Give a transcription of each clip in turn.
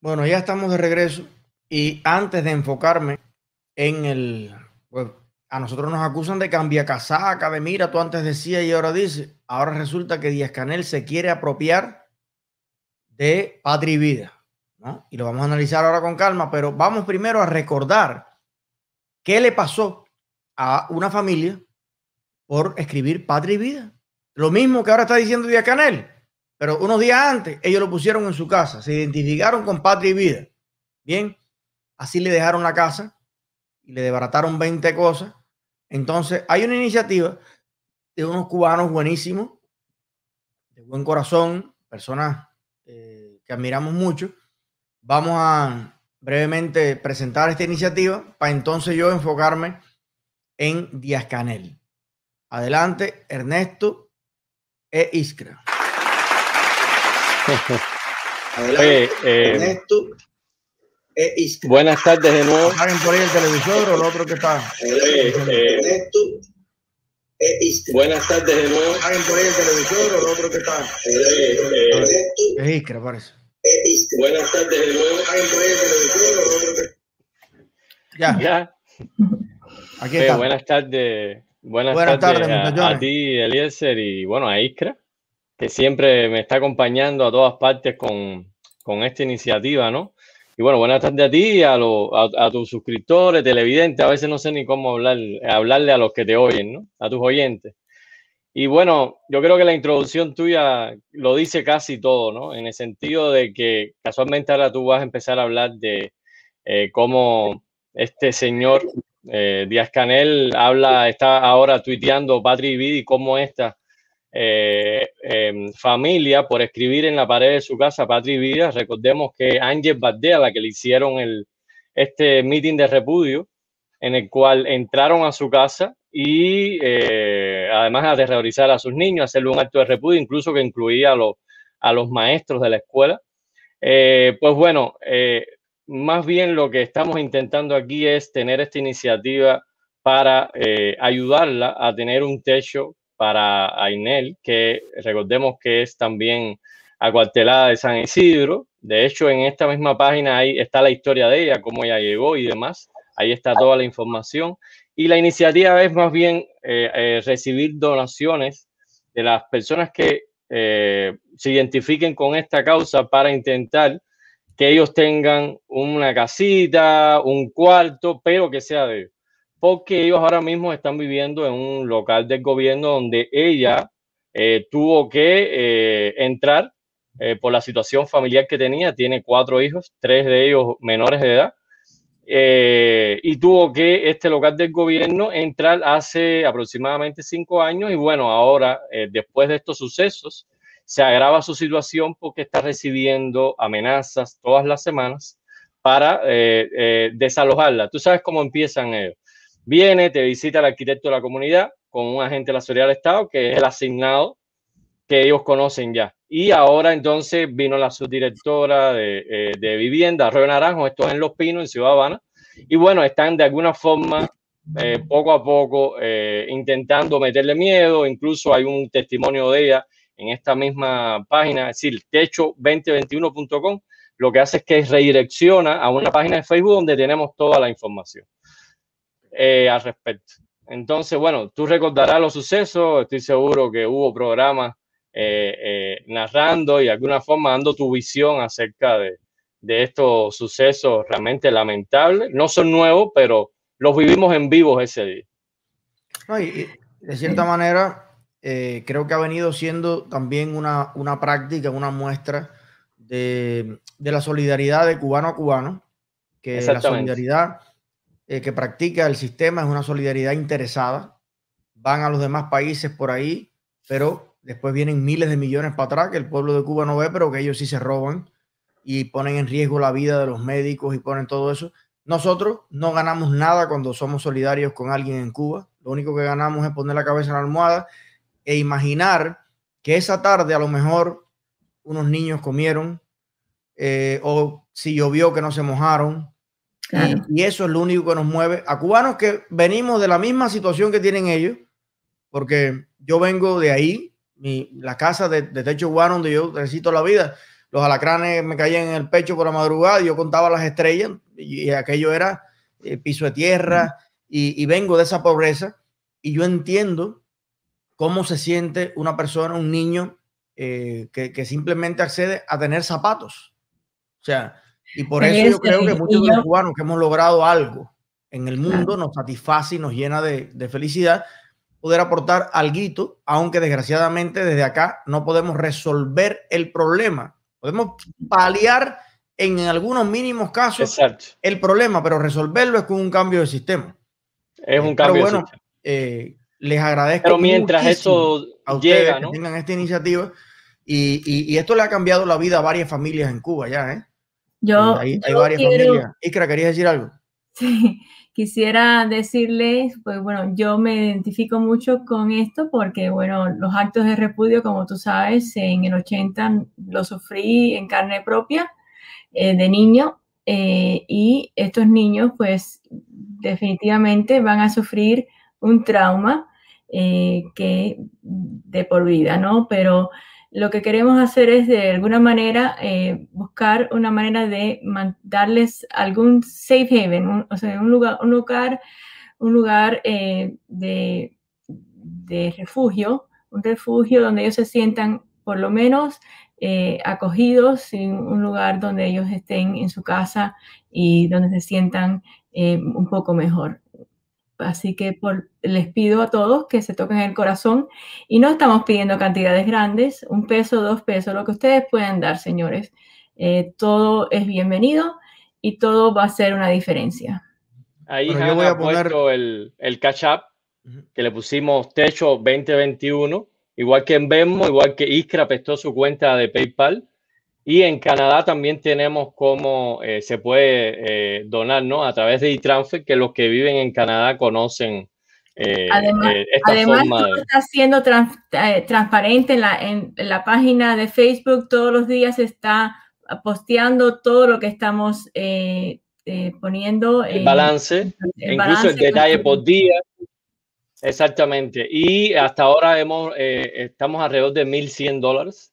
Bueno, ya estamos de regreso y antes de enfocarme en el, pues, a nosotros nos acusan de cambiar casaca, de mira, tú antes decías y ahora dices, ahora resulta que Díaz Canel se quiere apropiar de Patria y Vida, ¿no? Y lo vamos a analizar ahora con calma, pero vamos primero a recordar qué le pasó a una familia por escribir Patria y Vida. Lo mismo que ahora está diciendo Díaz Canel. Pero unos días antes, ellos lo pusieron en su casa, se identificaron con Patria y Vida. Bien, así le dejaron la casa y le desbarataron 20 cosas. Entonces, hay una iniciativa de unos cubanos buenísimos, de buen corazón, personas eh, que admiramos mucho. Vamos a brevemente presentar esta iniciativa para entonces yo enfocarme en Díaz Canel. Adelante, Ernesto e Iskra. Oye, eh, buenas tardes de nuevo. ¿Alguien por ahí el televisor o el otro que está? Eh, buenas tardes de nuevo. ¿Alguien por ahí el televisor o el otro que está? Es Iskra, parece. Buenas tardes de nuevo. ¿Alguien por ahí el televisor o el otro que Ya. Ya. Aquí está. buenas tardes. Buenas, buenas tardes, tardes a, a, ti, Eliezer, y bueno, a Iskra que siempre me está acompañando a todas partes con, con esta iniciativa, ¿no? Y bueno, buenas tardes a ti, a, a, tus suscriptores, televidentes. A veces no sé ni cómo hablar, hablarle a los que te oyen, ¿no? A tus oyentes. Y bueno, yo creo que la introducción tuya lo dice casi todo, ¿no? En el sentido de que casualmente ahora tú vas a empezar a hablar de eh, cómo este señor eh, Díaz Canel habla, está ahora tuiteando Patri y cómo esta eh, em, familia por escribir en la pared de su casa Patria Vida. Recordemos que Ángel Bardea, la que le hicieron el, este meeting de repudio, en el cual entraron a su casa y eh, además a terrorizar a sus niños, hacerle un acto de repudio, incluso que incluía a, los, a los maestros de la escuela. Eh, pues bueno, más bien lo que estamos intentando aquí es tener esta iniciativa para ayudarla a tener un techo para Ainel, que recordemos que es también acuartelada de San Isidro. De hecho, en esta misma página ahí está la historia de ella, cómo ella llegó y demás. Ahí está toda la información. Y la iniciativa es más bien eh, eh, recibir donaciones de las personas que eh, se identifiquen con esta causa para intentar que ellos tengan una casita, un cuarto, pero que sea de porque ellos ahora mismo están viviendo en un local del gobierno donde ella eh, tuvo que eh, entrar eh, por la situación familiar que tenía. Tiene cuatro hijos, tres de ellos menores de edad. y tuvo que este local del gobierno entrar hace aproximadamente cinco años y bueno, ahora, después de estos sucesos, se agrava su situación porque está recibiendo amenazas todas las semanas para desalojarla. Tú sabes cómo empiezan ellos Viene, te visita el arquitecto de la comunidad con un agente de la seguridad del Estado, que es el asignado que ellos conocen ya. Y ahora entonces vino la subdirectora de, eh, vivienda, Arroyo Naranjo, esto es en Los Pinos, en Ciudad Habana. Y bueno, están de alguna forma, eh, poco a poco, eh, intentando meterle miedo. Incluso hay un testimonio de ella en esta misma página, es decir, techo2021.com. Lo que hace es que redirecciona a una página de Facebook donde tenemos toda la información. Eh, al respecto. Entonces, bueno, tú recordarás los sucesos, estoy seguro que hubo programas eh, eh, narrando y de alguna forma dando tu visión acerca de, estos sucesos realmente lamentables. No son nuevos, pero los vivimos en vivo ese día. de cierta manera, creo que ha venido siendo también una, una práctica, una muestra de, de, la solidaridad de cubano a cubano, que la solidaridad eh, que practica el sistema es una solidaridad interesada. Van a los demás países por ahí, pero después vienen miles de millones para atrás que el pueblo de Cuba no ve, pero que ellos sí se roban y ponen en riesgo la vida de los médicos y ponen todo eso. Nosotros no ganamos nada cuando somos solidarios con alguien en Cuba. Lo único que ganamos es poner la cabeza en la almohada e imaginar que esa tarde a lo mejor unos niños comieron eh, o si llovió que no se mojaron y, eso es lo único que nos mueve a cubanos que venimos de la misma situación que tienen ellos, porque yo vengo de ahí, mi, la casa de, techo cubano donde yo necesito la vida. los alacranes me caían en el pecho por la madrugada, yo contaba las estrellas y, aquello era eh, piso de tierra y, vengo de esa pobreza y yo entiendo cómo se siente una persona, un niño eh, que, simplemente accede a tener zapatos. O sea, y por eso yo creo que muchos de los cubanos que hemos logrado algo en el mundo nos satisface y nos llena de, de felicidad poder aportar algo, aunque desgraciadamente desde acá no podemos resolver el problema. Podemos paliar en algunos mínimos casos el problema, pero resolverlo es con un cambio de sistema. Es un cambio bueno, eh, les agradezco. Pero mientras eso a ustedes llega, que tengan esta iniciativa y, esto le ha cambiado la vida a varias familias en Cuba ya, ¿eh? Yo, hay, varias familias. Iskra, ¿querías decir algo? Sí, quisiera decirles, pues bueno, yo me identifico mucho con esto porque, bueno, los actos de repudio, como tú sabes, en el 80 lo sufrí en carne propia eh, de niño eh, y estos niños, pues definitivamente van a sufrir un trauma eh, que de por vida, ¿no? Pero lo que queremos hacer es de alguna manera eh, buscar una manera de darles algún safe haven, o sea, un lugar, un lugar, un lugar eh, de, refugio, un refugio donde ellos se sientan por lo menos eh, acogidos, en un lugar donde ellos estén en su casa y donde se sientan un poco mejor. Así que por, les pido a todos que se toquen el corazón y no estamos pidiendo cantidades grandes, un peso, dos pesos, lo que ustedes puedan dar, señores. Eh, todo es bienvenido y todo va a ser una diferencia. Ahí yo voy a poner el, el catch up que le pusimos techo 2021, igual que en Venmo, igual que Iskra prestó su cuenta de PayPal. Y en Canadá también tenemos cómo eh, se puede eh, donar, ¿no? A través de e-transfer, que los que viven en Canadá conocen eh, además, esta además está siendo transparente en la, en la, página de Facebook. Todos los días está posteando todo lo que estamos poniendo. El balance, incluso el detalle por día. Exactamente. Y hasta ahora hemos, estamos alrededor de 1.100 dólares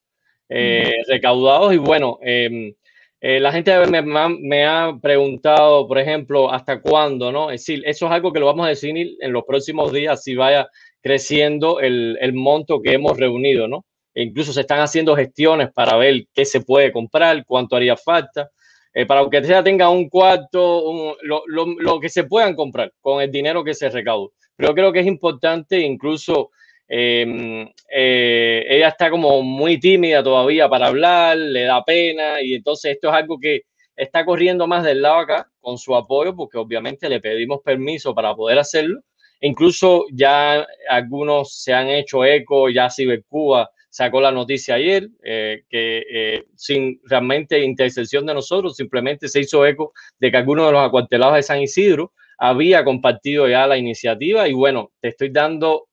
eh, recaudados. Y bueno, em, eh, la gente me, ha preguntado, por ejemplo, hasta cuándo, ¿no? Es decir, eso es algo que lo vamos a definir en los próximos días si vaya creciendo el, el monto que hemos reunido, ¿no? E incluso se están haciendo gestiones para ver qué se puede comprar, cuánto haría falta. Eh, para que sea tenga un cuarto, lo, lo, lo, que se puedan comprar con el dinero que se recaude. Pero creo que es importante incluso Em, eh, ella está como muy tímida todavía para hablar, le da pena y entonces esto es algo que está corriendo más del lado acá con su apoyo porque obviamente le pedimos permiso para poder hacerlo. incluso ya algunos se han hecho eco, ya Cibercuba sacó la noticia ayer eh, que eh, sin realmente intercesión de nosotros, simplemente se hizo eco de que algunos de los acuartelados de San Isidro había compartido ya la iniciativa y bueno, te estoy dando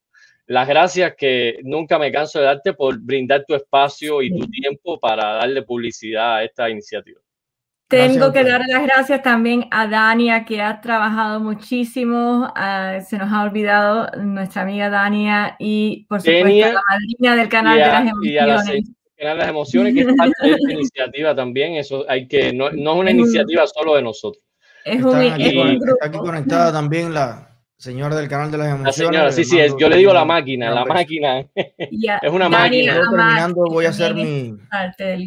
las gracias que nunca me canso de darte por brindar tu espacio y tu tiempo para darle publicidad a esta iniciativa. Tengo que dar las gracias también a Dania, que ha trabajado muchísimo. Ah, se nos ha olvidado nuestra amiga Dania y, por supuesto, la madrina del canal de las emociones. Y a las emociones, que es parte de esta iniciativa también. Eso hay que, no, no es una iniciativa solo de nosotros. Es está, aquí, conectada también la, Señor del canal de las emociones. señora, sí, sí, yo le digo la máquina, la máquina. es una máquina. Yo terminando voy a hacer mi,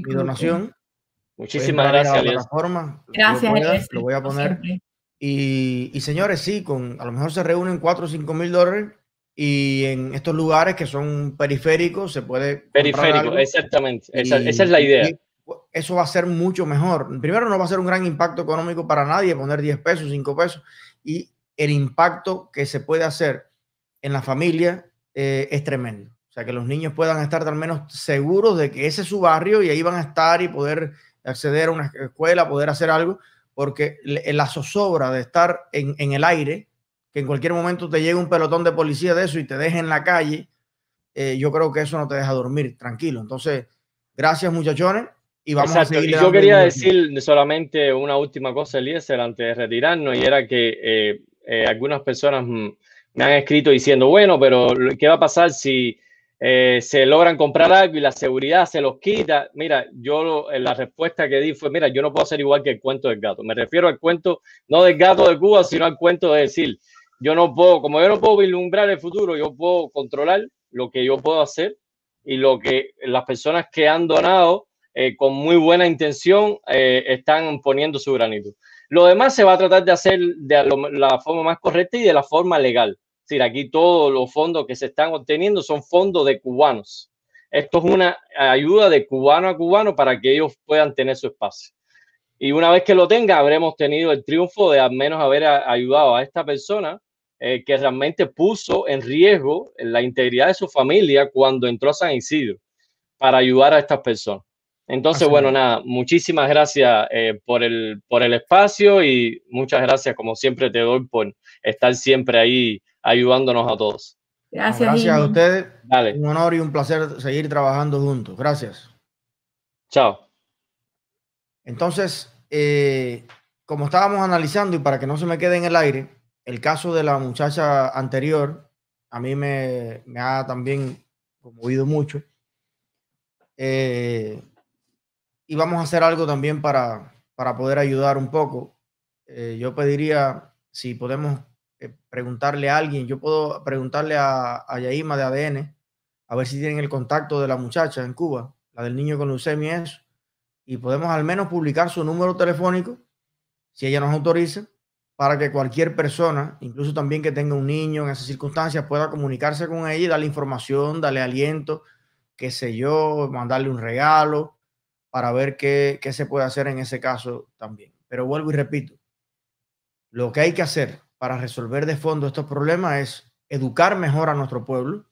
donación. Muchísimas gracias. plataforma. Gracias. Lo voy a, poner. Y, y, señores, sí, con a lo mejor se reúnen 4 o 5 mil dólares y en estos lugares que son periféricos se puede. Periférico, exactamente. esa, esa, es la idea. Eso va a ser mucho mejor. Primero, no va a ser un gran impacto económico para nadie poner 10 pesos, 5 pesos. Y el impacto que se puede hacer en la familia eh, es tremendo. O sea, que los niños puedan estar al menos seguros de que ese es su barrio y ahí van a estar y poder acceder a una escuela, poder hacer algo, porque la zozobra de estar en, en el aire, que en cualquier momento te llegue un pelotón de policía de eso y te deje en la calle, eh, yo creo que eso no te deja dormir tranquilo. Entonces, gracias muchachones. Y vamos a seguir yo quería decir solamente una última cosa, Eliezer, antes de retirarnos, y era que eh, eh, algunas personas me han escrito diciendo, bueno, pero ¿qué va a pasar si eh, se logran comprar algo y la seguridad se los quita. Mira, yo la respuesta que di fue, mira, yo no puedo hacer igual que el cuento del gato. Me refiero al cuento, no del gato de Cuba, sino al cuento de decir, yo no puedo, como yo no puedo vislumbrar el futuro, yo puedo controlar lo que yo puedo hacer y lo que las personas que han donado eh, con muy buena intención eh, están poniendo su granito. Lo demás se va a tratar de hacer de la forma más correcta y de la forma legal decir, aquí todos los fondos que se están obteniendo son fondos de cubanos. Esto es una ayuda de cubano a cubano para que ellos puedan tener su espacio. Y una vez que lo tenga, habremos tenido el triunfo de al menos haber ayudado a esta persona eh, que realmente puso en riesgo la integridad de su familia cuando entró a San Isidro para ayudar a estas personas. Entonces, bueno, nada, muchísimas gracias eh, por, el, por el espacio y muchas gracias, como siempre, te doy por estar siempre ahí ayudándonos a todos. Gracias. Gracias a ustedes. Un honor y un placer seguir trabajando juntos. Gracias. Chao. Entonces, eh, como estábamos analizando y para que no se me quede en el aire, el caso de la muchacha anterior, a mí me, ha también conmovido mucho. Eh, y vamos a hacer algo también para, para poder ayudar un poco. Eh, yo pediría si podemos eh, preguntarle a alguien, yo puedo preguntarle a, a de ADN, a ver si tienen el contacto de la muchacha en Cuba, la del niño con leucemia, eso, y podemos al menos publicar su número telefónico, si ella nos autoriza, para que cualquier persona, incluso también que tenga un niño en esas circunstancias, pueda comunicarse con ella y darle información, darle aliento, qué sé yo, mandarle un regalo, para ver qué, qué se puede hacer en ese caso también. Pero vuelvo y repito, lo que hay que hacer para resolver de fondo estos problemas es educar mejor a nuestro pueblo,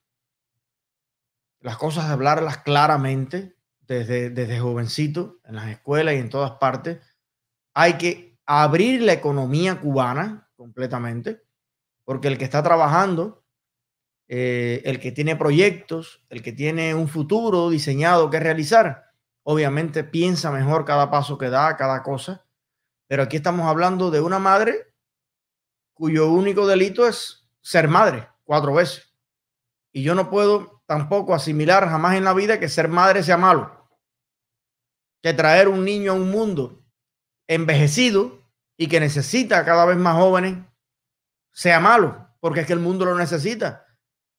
las cosas hablarlas claramente desde, desde jovencito, en las escuelas y en todas partes. Hay que abrir la economía cubana completamente, porque el que está trabajando, eh, el que tiene proyectos, el que tiene un futuro diseñado que realizar, obviamente piensa mejor cada paso que da, cada cosa. Pero aquí estamos hablando de una madre cuyo único delito es ser madre cuatro veces. Y yo no puedo tampoco asimilar jamás en la vida que ser madre sea malo. Que traer un niño a un mundo envejecido y que necesita cada vez más jóvenes sea malo, porque es que el mundo lo necesita.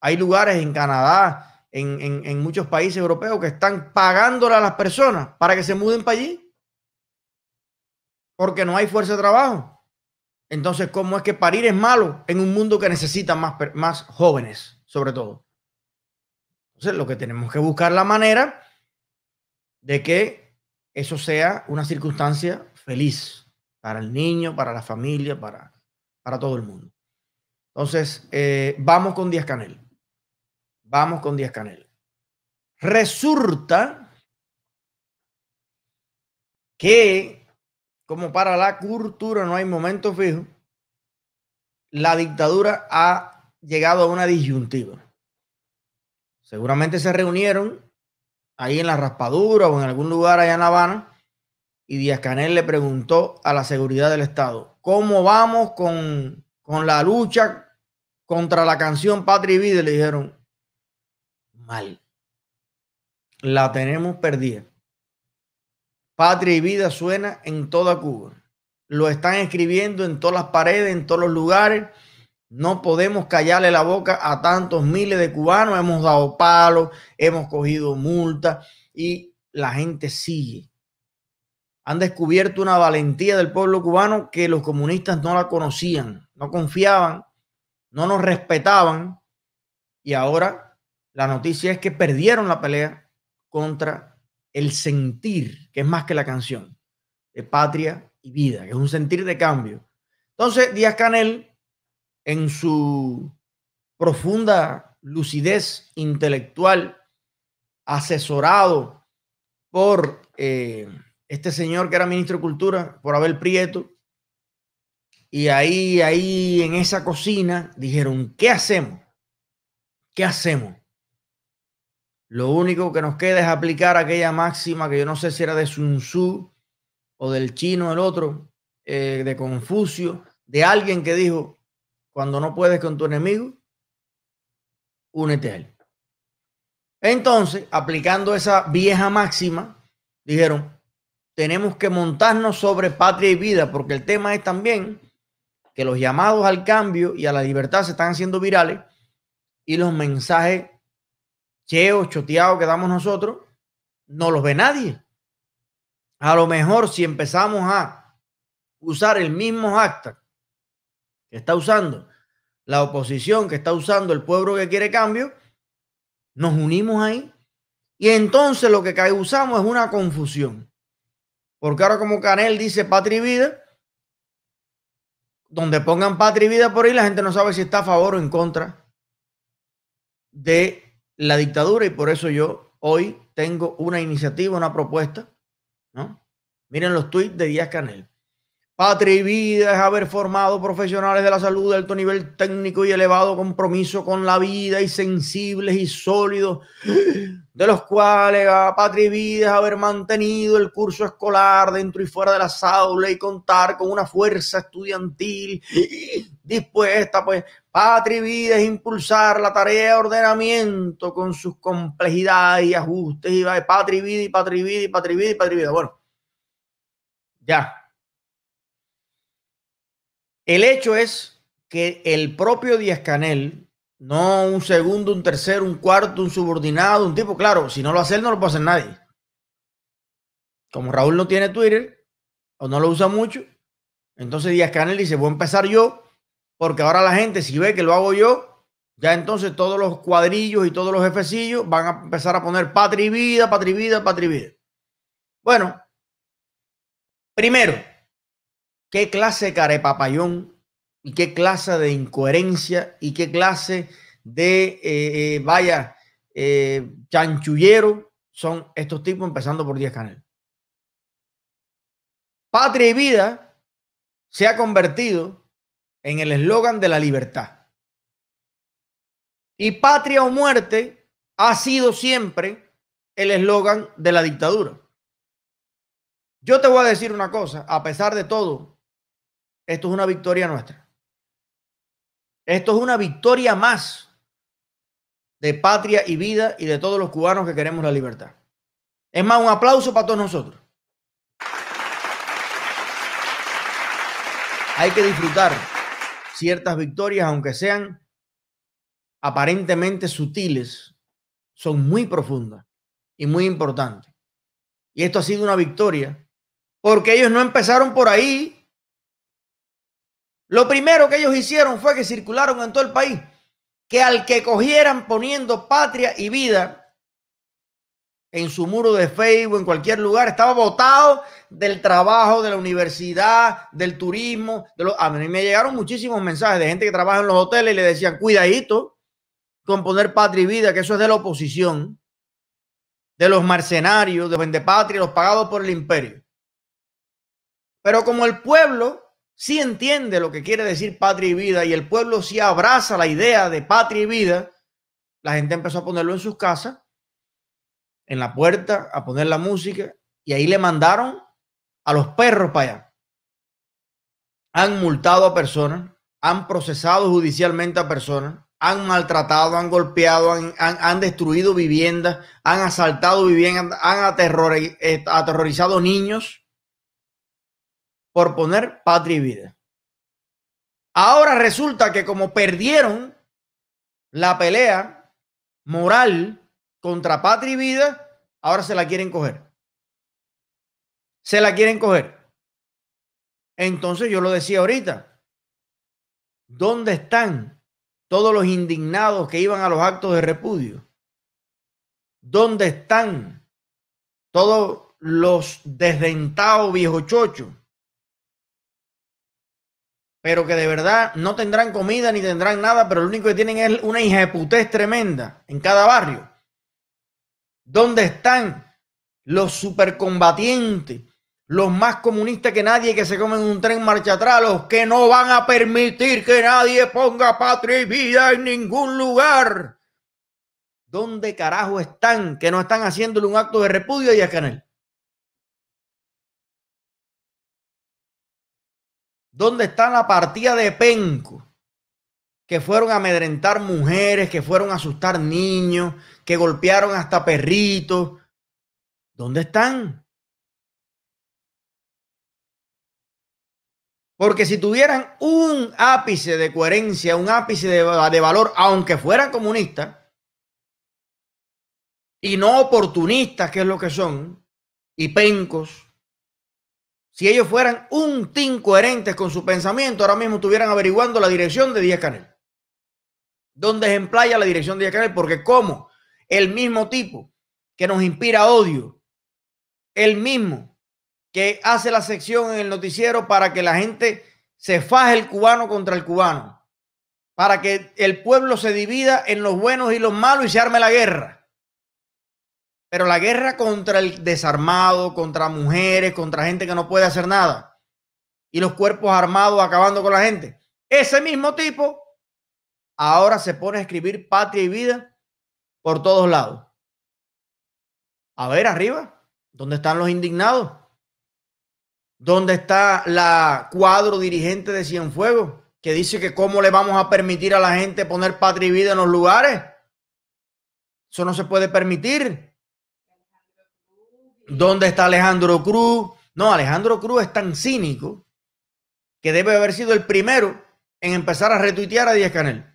Hay lugares en Canadá, en, en muchos países europeos que están pagándole a las personas para que se muden para allí, porque no hay fuerza de trabajo. Entonces, ¿cómo es que parir es malo en un mundo que necesita más, más jóvenes, sobre todo? Entonces, lo que tenemos que buscar la manera de que eso sea una circunstancia feliz para el niño, para la familia, para, para todo el mundo. Entonces, eh, vamos con Díaz Canel. Vamos con Díaz Canel. Resulta que como para la cultura no hay momento fijo, la dictadura ha llegado a una disyuntiva. Seguramente se reunieron ahí en la raspadura o en algún lugar allá en La Habana y Díaz Canel le preguntó a la seguridad del Estado, ¿cómo vamos con, con la lucha contra la canción Patria y Vida? Le dijeron, mal, la tenemos perdida. Patria y vida suena en toda Cuba. Lo están escribiendo en todas las paredes, en todos los lugares. No podemos callarle la boca a tantos miles de cubanos. Hemos dado palos, hemos cogido multas y la gente sigue. Han descubierto una valentía del pueblo cubano que los comunistas no la conocían, no confiaban, no nos respetaban. Y ahora la noticia es que perdieron la pelea contra el sentir, que es más que la canción, de patria y vida, que es un sentir de cambio. Entonces, Díaz Canel, en su profunda lucidez intelectual, asesorado por eh, este señor que era ministro de Cultura, por Abel Prieto, y ahí, ahí en esa cocina dijeron, ¿qué hacemos? ¿Qué hacemos? Lo único que nos queda es aplicar aquella máxima que yo no sé si era de Sun Tzu o del chino el otro, eh, de Confucio, de alguien que dijo, cuando no puedes con tu enemigo, únete a él. Entonces, aplicando esa vieja máxima, dijeron, tenemos que montarnos sobre patria y vida, porque el tema es también que los llamados al cambio y a la libertad se están haciendo virales y los mensajes cheos, choteados que damos nosotros, no los ve nadie. A lo mejor si empezamos a usar el mismo acta que está usando la oposición, que está usando el pueblo que quiere cambio, nos unimos ahí y entonces lo que usamos es una confusión. Porque ahora como Canel dice patria y vida, donde pongan patria y vida por ahí, la gente no sabe si está a favor o en contra de la dictadura y por eso yo hoy tengo una iniciativa, una propuesta, ¿no? Miren los tweets de Díaz Canel. Patria y vida es haber formado profesionales de la salud de alto nivel técnico y elevado compromiso con la vida y sensibles y sólidos, de los cuales a patria y vida haber mantenido el curso escolar dentro y fuera de la aulas y contar con una fuerza estudiantil. Dispuesta, pues patria y vida es impulsar la tarea de ordenamiento con sus complejidades y ajustes. Y va de patria y vida y patria y vida y patria y vida y patria y vida. Bueno, ya. El hecho es que el propio Díaz Canel, no un segundo, un tercero, un cuarto, un subordinado, un tipo, claro, si no lo hace él, no lo puede hacer nadie. Como Raúl no tiene Twitter o no lo usa mucho, entonces Díaz Canel dice, voy a empezar yo, porque ahora la gente, si ve que lo hago yo, ya entonces todos los cuadrillos y todos los jefecillos van a empezar a poner patria y vida. Bueno, primero, qué clase de carepapayón y qué clase de incoherencia y qué clase de, eh, eh, vaya, eh, chanchullero son estos tipos, empezando por Díaz Canel. Patria y vida se ha convertido en el eslogan de la libertad. Y patria o muerte ha sido siempre el eslogan de la dictadura. Yo te voy a decir una cosa, a pesar de todo, esto es una victoria nuestra. Esto es una victoria más de patria y vida y de todos los cubanos que queremos la libertad. Es más, un aplauso para todos nosotros. Hay que disfrutar ciertas victorias, aunque sean aparentemente sutiles, son muy profundas y muy importantes. Y esto ha sido una victoria porque ellos no empezaron por ahí lo primero que ellos hicieron fue que circularon en todo el país que al que cogieran poniendo patria y vida en su muro de Facebook, en cualquier lugar, estaba votado del trabajo, de la universidad, del turismo. De a mí me llegaron muchísimos mensajes de gente que trabaja en los hoteles y le decían, cuidadito con poner patria y vida, que eso es de la oposición, de los mercenarios, de vende patria, los pagados por el imperio. Pero como el pueblo si entiende lo que quiere decir patria y vida y el pueblo sí abraza la idea de patria y vida, la gente empezó a ponerlo en sus casas, en la puerta, a poner la música y ahí le mandaron a los perros para allá. Han multado a personas, han procesado judicialmente a personas, han maltratado, han golpeado, han, destruido viviendas, han asaltado viviendas, han eh, aterrorizado niños por poner patria y vida. Ahora resulta que como perdieron la pelea moral contra patria y vida, ahora se la quieren coger. Se la quieren coger. Entonces yo lo decía ahorita. ¿Dónde están todos los indignados que iban a los actos de repudio? ¿Dónde están todos los desdentados viejochochos pero que de verdad no tendrán comida ni tendrán nada, pero lo único que tienen es una injeputés tremenda en cada barrio. ¿Dónde están los supercombatientes, los más comunistas que nadie que se comen un tren marcha atrás, los que no van a permitir que nadie ponga patria y vida en ningún lugar? ¿Dónde carajo están que no están haciéndole un acto de repudio a Canel? ¿Dónde está la partida de Penco? que fueron a amedrentar mujeres, que fueron a asustar niños, que golpearon hasta perritos. ¿Dónde están? Porque si tuvieran un ápice de coherencia, un ápice de, de valor, aunque fueran comunistas, y no oportunistas, que es lo que son, y pencos, si ellos fueran un tin coherentes con su pensamiento, ahora mismo estuvieran averiguando la dirección de Díaz Canel. ¿Dónde ejemplaya la dirección de Díaz Canel? Porque como el mismo tipo que nos inspira odio, el mismo que hace la sección en el noticiero para que la gente se faje el cubano contra el cubano, para que el pueblo se divida en los buenos y los malos y se arme la guerra pero la guerra contra el desarmado, contra mujeres, contra gente que no puede hacer nada. Y los cuerpos armados acabando con la gente. Ese mismo tipo ahora se pone a escribir patria y vida por todos lados. A ver, arriba, ¿dónde están los indignados? ¿Dónde está la cuadro dirigente de Cienfuegos que dice que cómo le vamos a permitir a la gente poner patria y vida en los lugares? Eso no se puede permitir. ¿Dónde está Alejandro Cruz? No, Alejandro Cruz es tan cínico que debe haber sido el primero en empezar a retuitear a Díaz Canel.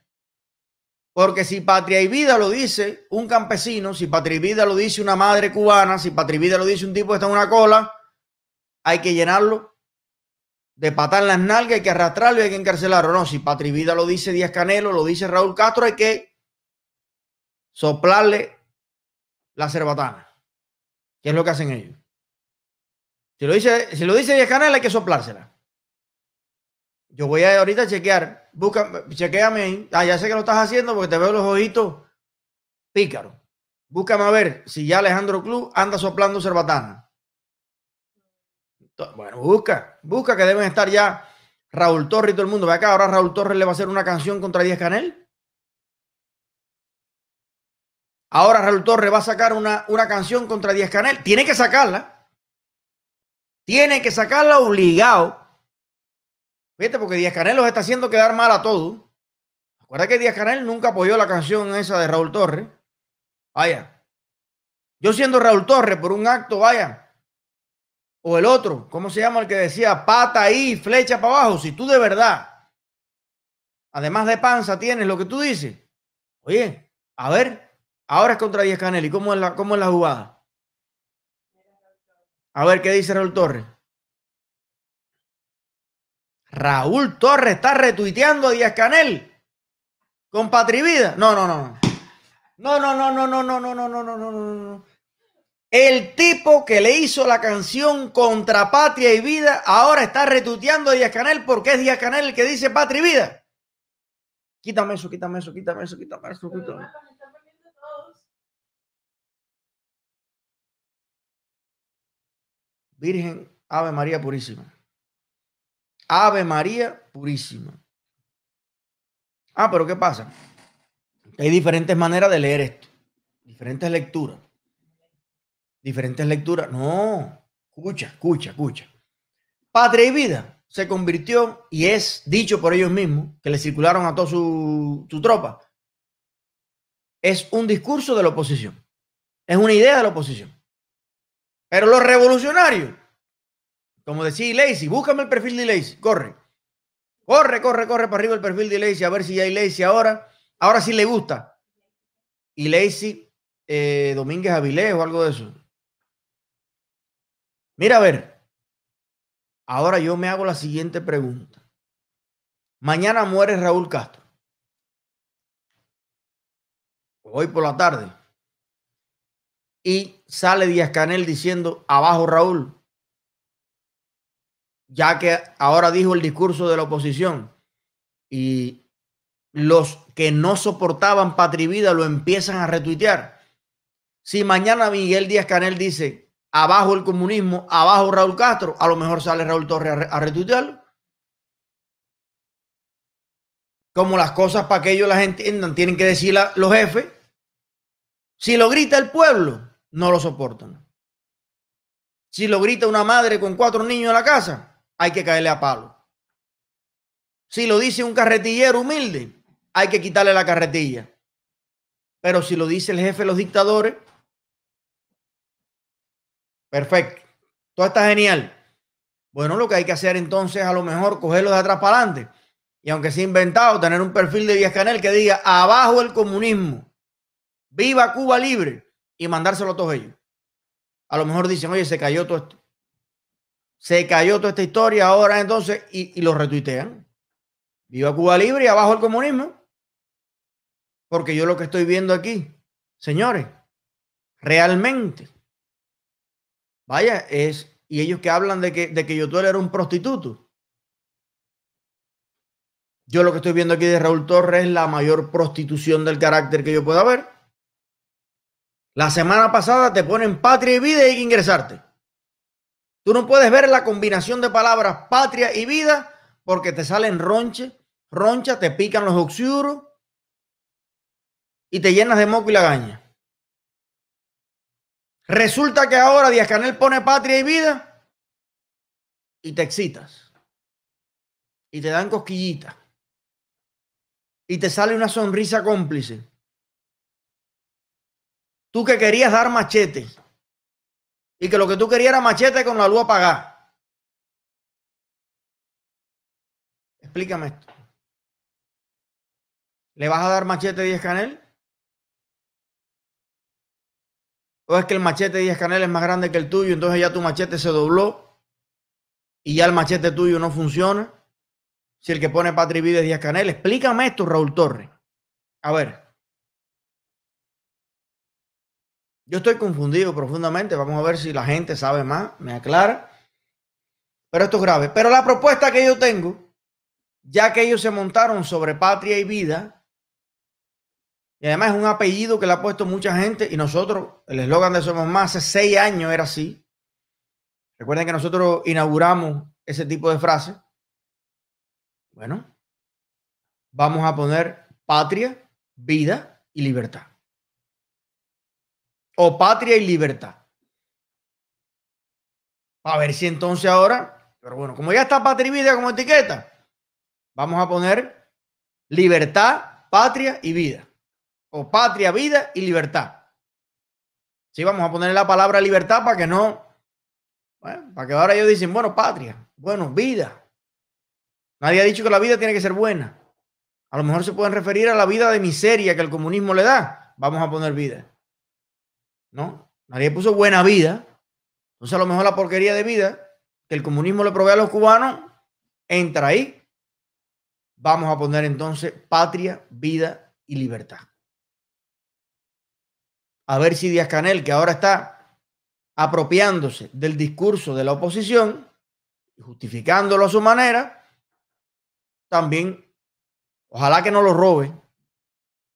Porque si patria y vida lo dice un campesino, si patria y vida lo dice una madre cubana, si patria y vida lo dice un tipo que está en una cola, hay que llenarlo de patar las nalgas, hay que arrastrarlo y hay que encarcelarlo. No, si patria y vida lo dice Díaz Canelo, lo dice Raúl Castro, hay que soplarle la cerbatana. ¿Qué es lo que hacen ellos? Si lo dice, si lo dice hay que soplársela. Yo voy a ahorita chequear. Busca, chequeame ahí. Ah, ya sé que lo estás haciendo porque te veo los ojitos pícaros. Búscame a ver si ya Alejandro Club anda soplando cerbatana. Bueno, busca, busca que deben estar ya Raúl Torres y todo el mundo. Ve acá, ahora Raúl Torres le va a hacer una canción contra Díaz Canel. Ahora Raúl Torres va a sacar una, una canción contra Díaz Canel. Tiene que sacarla. Tiene que sacarla obligado. Fíjate, porque Díaz Canel los está haciendo quedar mal a todos. Recuerda que Díaz Canel nunca apoyó la canción esa de Raúl Torres. Vaya. Yo siendo Raúl Torres por un acto, vaya. O el otro, ¿cómo se llama el que decía pata ahí, flecha para abajo? Si tú de verdad, además de panza, tienes lo que tú dices. Oye, a ver, Ahora es contra Díaz Canel. ¿Y cómo es la, cómo es la jugada? A ver qué dice Raúl Torres. Raúl Torres está retuiteando a Díaz Canel con Patrivida. No, no, no. No, no, no, no, no, no, no, no, no, no, no, no. El tipo que le hizo la canción contra Patria y Vida ahora está retuiteando a Díaz Canel porque es Díaz Canel el que dice Patria y Vida. Quítame eso, quítame eso, quítame eso, quítame eso, quítame eso. Virgen Ave María Purísima. Ave María Purísima. Ah, pero ¿qué pasa? Hay diferentes maneras de leer esto. Diferentes lecturas. Diferentes lecturas. No. Escucha, escucha, escucha. Patria y vida se convirtió y es dicho por ellos mismos, que le circularon a toda su, su tropa. Es un discurso de la oposición. Es una idea de la oposición. Pero los revolucionarios, como decía Lacey, búscame el perfil de Lacey, corre. Corre, corre, corre para arriba el perfil de Lacey a ver si ya hay Lacey ahora. Ahora sí le gusta. Y Lacey eh, Domínguez Avilés o algo de eso. Mira, a ver. Ahora yo me hago la siguiente pregunta. Mañana muere Raúl Castro. Hoy por la tarde y sale Díaz Canel diciendo abajo Raúl, ya que ahora dijo el discurso de la oposición y los que no soportaban Patrivida lo empiezan a retuitear. Si mañana Miguel Díaz Canel dice abajo el comunismo, abajo Raúl Castro, a lo mejor sale Raúl Torres a, retuitearlo. Como las cosas para que ellos las entiendan, tienen que decir los jefes. Si lo grita el pueblo, no lo soportan. Si lo grita una madre con cuatro niños en la casa, hay que caerle a palo. Si lo dice un carretillero humilde, hay que quitarle la carretilla. Pero si lo dice el jefe de los dictadores, perfecto. Todo está genial. Bueno, lo que hay que hacer entonces a lo mejor cogerlo de atrás para adelante. Y aunque sea inventado, tener un perfil de Díaz Canel que diga abajo el comunismo, viva Cuba libre y mandárselo a todos ellos. A lo mejor dicen, oye, se cayó todo esto. Se cayó toda esta historia ahora entonces y, y lo retuitean. Viva Cuba libre y abajo el comunismo. Porque yo lo que estoy viendo aquí, señores, realmente, vaya, es, y ellos que hablan de que, de que Yotuel era un prostituto. Yo lo que estoy viendo aquí de Raúl Torres es la mayor prostitución del carácter que yo pueda ver. La semana pasada te ponen patria y vida y hay que ingresarte. Tú no puedes ver la combinación de palabras patria y vida porque te salen ronche, roncha, te pican los oxiuros y te llenas de moco y lagaña. Resulta que ahora Díaz Canel pone patria y vida y te excitas. Y te dan cosquillitas. Y te sale una sonrisa cómplice. Tú que querías dar machete. Y que lo que tú querías era machete con la luz apagada. Explícame esto. ¿Le vas a dar machete Díaz Canel? ¿O es que el machete 10 Canel es más grande que el tuyo, entonces ya tu machete se dobló y ya el machete tuyo no funciona? Si el que pone Patri Vida es Díaz Canel, explícame esto, Raúl Torres. A ver. Yo estoy confundido profundamente. Vamos a ver si la gente sabe más, me aclara. Pero esto es grave. Pero la propuesta que yo tengo, ya que ellos se montaron sobre patria y vida, y además es un apellido que le ha puesto mucha gente y nosotros, el eslogan de Somos Más, hace seis años era así. Recuerden que nosotros inauguramos ese tipo de frase. Bueno, vamos a poner patria, vida y libertad. O patria y libertad. A ver si entonces ahora, pero bueno, como ya está patria y vida como etiqueta, vamos a poner libertad, patria y vida o patria, vida y libertad. Sí, vamos a poner la palabra libertad para que no, bueno, para que ahora ellos dicen, bueno, patria, bueno, vida. Nadie ha dicho que la vida tiene que ser buena. A lo mejor se pueden referir a la vida de miseria que el comunismo le da. Vamos a poner vida. ¿No? Nadie puso buena vida. Entonces a lo mejor la porquería de vida que el comunismo le provee a los cubanos entra ahí. Vamos a poner entonces patria, vida y libertad a ver si Díaz Canel, que ahora está apropiándose del discurso de la oposición justificándolo a su manera, también, ojalá que no lo robe,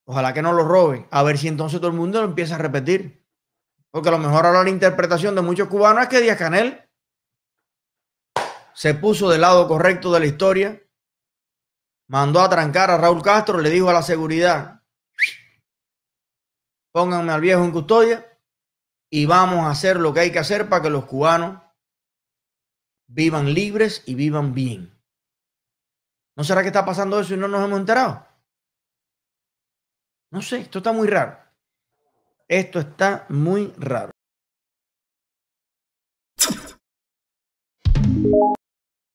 ojalá que no lo robe, a ver si entonces todo el mundo lo empieza a repetir. Porque a lo mejor ahora la interpretación de muchos cubanos es que Díaz Canel se puso del lado correcto de la historia, mandó a trancar a Raúl Castro, le dijo a la seguridad, pónganme al viejo en custodia y vamos a hacer lo que hay que hacer para que los cubanos vivan libres y vivan bien. ¿No será que está pasando eso y no nos hemos enterado? No sé, esto está muy raro. Esto está muy raro.